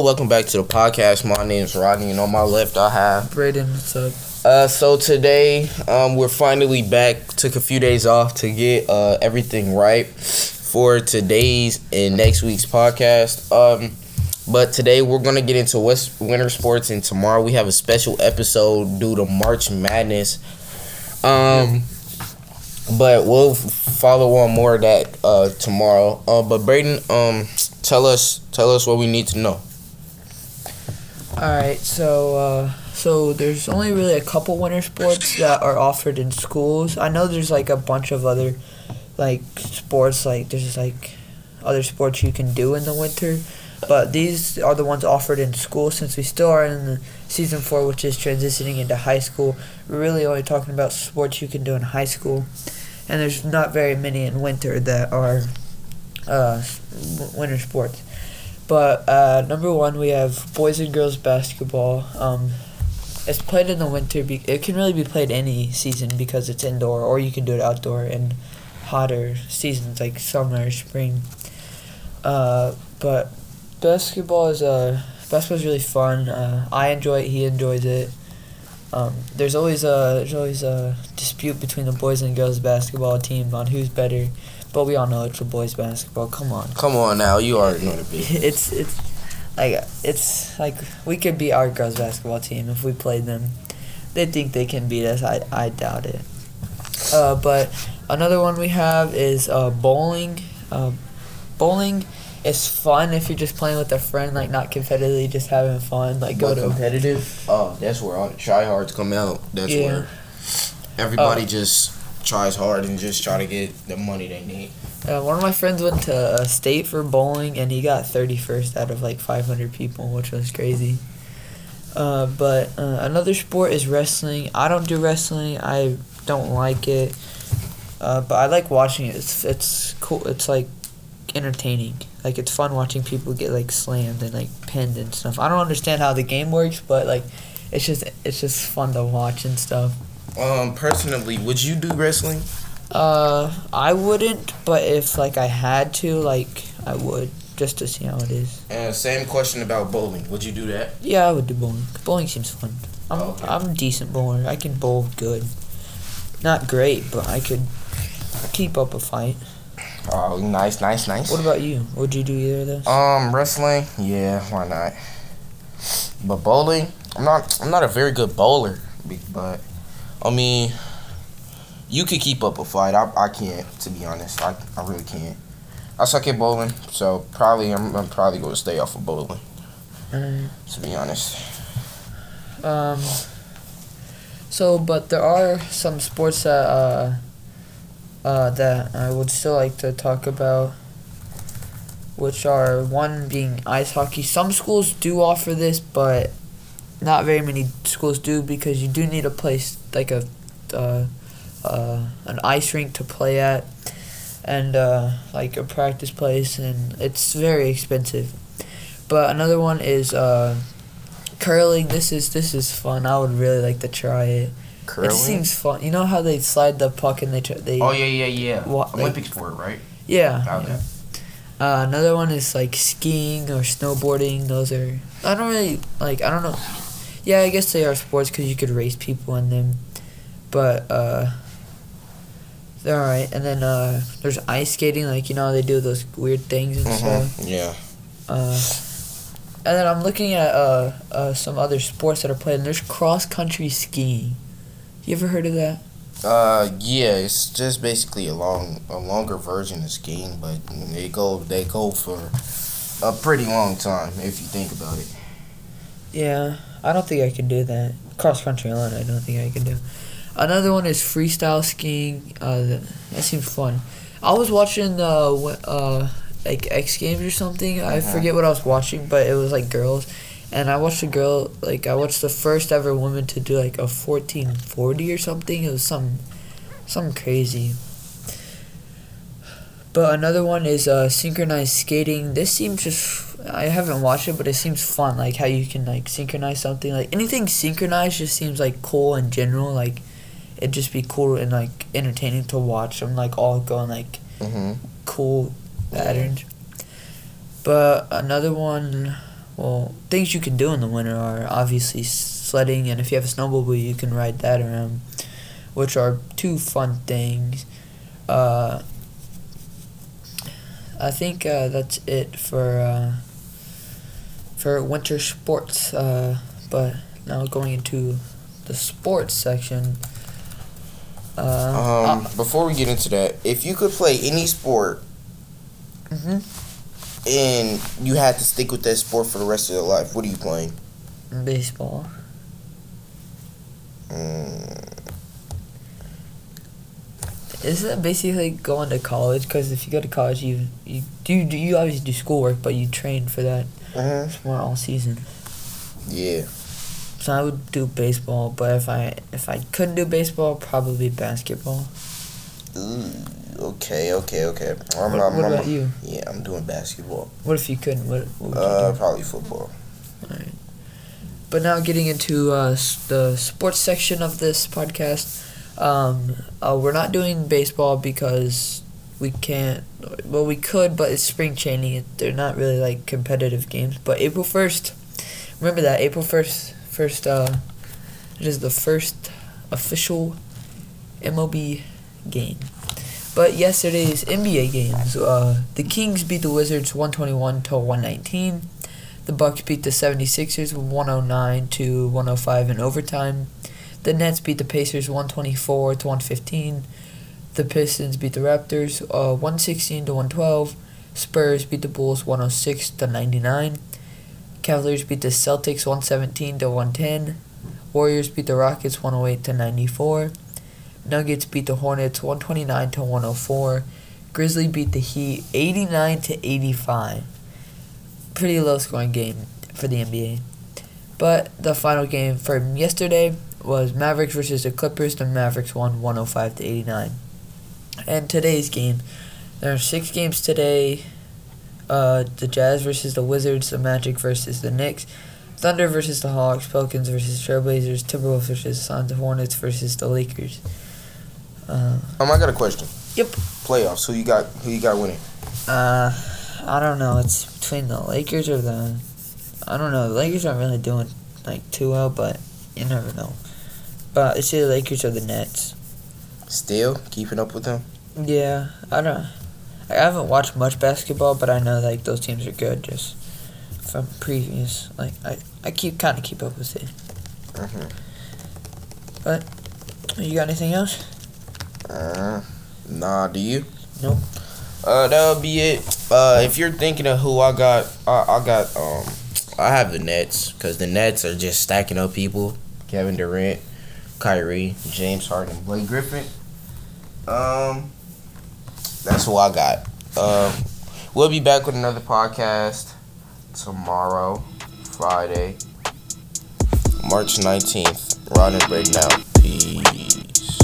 Hello, welcome back to the podcast. My name is Rodney, and on my left I have Braden, what's up? Uh, so today, um, we're finally back. Took a few days off to get uh, everything right for today's and next week's podcast. Um, but today we're gonna get into West winter sports, and tomorrow we have a special episode due to March Madness. Um, but we'll follow on more of that uh, tomorrow. Uh, but Braden, um, tell us tell us what we need to know. All right, so uh, so there's only really a couple winter sports that are offered in schools. I know there's like a bunch of other like sports like there's like other sports you can do in the winter, but these are the ones offered in school since we still are in season 4 which is transitioning into high school. We're really only talking about sports you can do in high school. And there's not very many in winter that are uh, winter sports. But uh, number one, we have boys and girls basketball. Um, it's played in the winter. Be- it can really be played any season because it's indoor, or you can do it outdoor in hotter seasons like summer, or spring. Uh, but basketball is uh, basketball is really fun. Uh, I enjoy it. He enjoys it. Um, there's always a there's always a dispute between the boys and girls basketball team on who's better, but we all know it's for boys basketball. Come on. Come on now, you already know the beat. it's it's like it's like we could beat our girls basketball team if we played them. They think they can beat us. I I doubt it. Uh, but another one we have is uh, bowling. Uh, bowling is fun if you're just playing with a friend, like not competitively, just having fun. Like go But to competitive. Oh, that's where all the tryhards come out. That's Yeah. where everybody Oh. just tries hard and just try to get the money they need. Uh, one of my friends went to uh, state for bowling and he got 31st out of like 500 people, which was crazy. Uh, but uh, another sport is wrestling. I don't do wrestling. I don't like it. Uh, but I like watching it. It's it's cool. It's like entertaining. Like it's fun watching people get like slammed and like pinned and stuff. I don't understand how the game works, but like it's just it's just fun to watch and stuff. Um, personally, would you do wrestling? Uh, I wouldn't, but if like I had to, like I would just to see how it is. And same question about bowling. Would you do that? Yeah, I would do bowling. Bowling seems fun. I'm Okay. I'm a decent bowler. I can bowl good. Not great, but I could keep up a fight. Oh, nice, nice, nice. What about you? Would you do either of those? Um, wrestling, yeah, why not? But bowling, I'm not. I'm not a very good bowler, but I mean, you could keep up a fight. I, I can't, to be honest. I, I really can't. I suck at bowling, so probably I'm, I'm probably going to stay off of bowling. Alright. To be honest. Um. So, but there are some sports that uh, uh, that I would still like to talk about, which are one being ice hockey. Some schools do offer this, but not very many schools do because you do need a place like a uh, uh, an ice rink to play at, and uh, like a practice place, and it's very expensive. But another one is uh, curling. This is this is fun. I would really like to try it. Curling? It seems fun. You know how they slide the puck and they try, they oh, yeah, yeah, yeah. What, like- Olympic sport, right? yeah. About yeah. Uh, another one is like skiing or snowboarding. Those are I don't really like. I don't know. Yeah, I guess they are sports because you could race people in them, but uh, they're alright. And then uh, there's ice skating. Like you know they do those weird things and stuff. Mm-hmm. Yeah. Uh, and then I'm looking at uh, uh, some other sports that are played. And there's cross country skiing. You ever heard of that? Uh, yeah, it's just basically a long, a longer version of skiing, but they go, they go for a pretty long time if you think about it. Yeah, I don't think I can do that. Cross country alone, I don't think I can do. Another one is freestyle skiing. Uh, that, seems fun. I was watching uh, uh, like X Games or something. I Uh-huh. forget what I was watching, but it was like girls, and I watched a girl like I watched the first ever woman to do like a fourteen forty or something. It was some, some crazy. But another one is uh, synchronized skating. This seems just I haven't watched it, but it seems fun. Like how you can like synchronize something. Like anything synchronized just seems like cool in general. Like it'd just be cool and like entertaining to watch them like all going like Mm-hmm. cool patterns. But another one well, things you can do in the winter are obviously sledding, and if you have a snowmobile, you can ride that around, which are two fun things. Uh, I think uh, that's it for uh, for winter sports. Uh, but now going into the sports section. Uh, Um, before we get into that, if you could play any sport mhm. and you had to stick with that sport for the rest of your life, what are you playing? baseball. Mm, Isn't that basically going to college? Because if you go to college, you you do you obviously do schoolwork, but you train for that sport all season. Yeah. So I would do baseball, but if I if I couldn't do baseball, probably basketball. Ooh, okay, okay, okay. I'm, What, I'm- what I'm- about you? Yeah, I'm doing basketball. What if you couldn't? What, what would Uh, probably football. All right. But now getting into uh, the sports section of this podcast, um, uh, we're not doing baseball because we can't. Well, we could, but it's spring training. They're not really like competitive games. But April first, remember that April first, first. Uh, it is the first official MLB game. But yesterday's NBA games, uh, the Kings beat the Wizards 121 to 119. The Bucks beat the 76ers 109 to 105 in overtime. The Nets beat the Pacers 124 to 115. The Pistons beat the Raptors uh, 116 to 112. Spurs beat the Bulls 106 to 99. Cavaliers beat the Celtics 117 to 110. Warriors beat the Rockets 108 to 94. Nuggets beat the Hornets 129 to 104. Grizzly beat the Heat 89 to 85 pretty low scoring game for the NBA. But the final game from yesterday was Mavericks versus the Clippers. The Mavericks won 105 to 89. And today's game, there are six games today. Uh, the Jazz versus the Wizards, the Magic versus the Knicks, Thunder versus the Hawks, Pelicans versus Trailblazers, Timberwolves versus Suns, Hornets versus the Lakers. Uh, Um, I got a question. Yep. Playoffs. Who you got? Who you got winning? Uh, I don't know. It's between the Lakers or the. I don't know. The Lakers aren't really doing like too well, but you never know. But it's either the Lakers or the Nets. Still keeping up with them. Yeah, I don't. I haven't watched much basketball, but I know like those teams are good just from previous. Like I, I keep kind of keep up with it. hmm But You got anything else? Uh, nah. Do you? Nope. Uh, that'll be it. Uh, if you're thinking of who I got, I, I got um, I have the Nets because the Nets are just stacking up people. Kevin Durant, Kyrie, James Harden, Blake Griffin. Um, that's who I got. Um, we'll be back with another podcast tomorrow, Friday, March nineteenth. Ron and Braden out. Peace.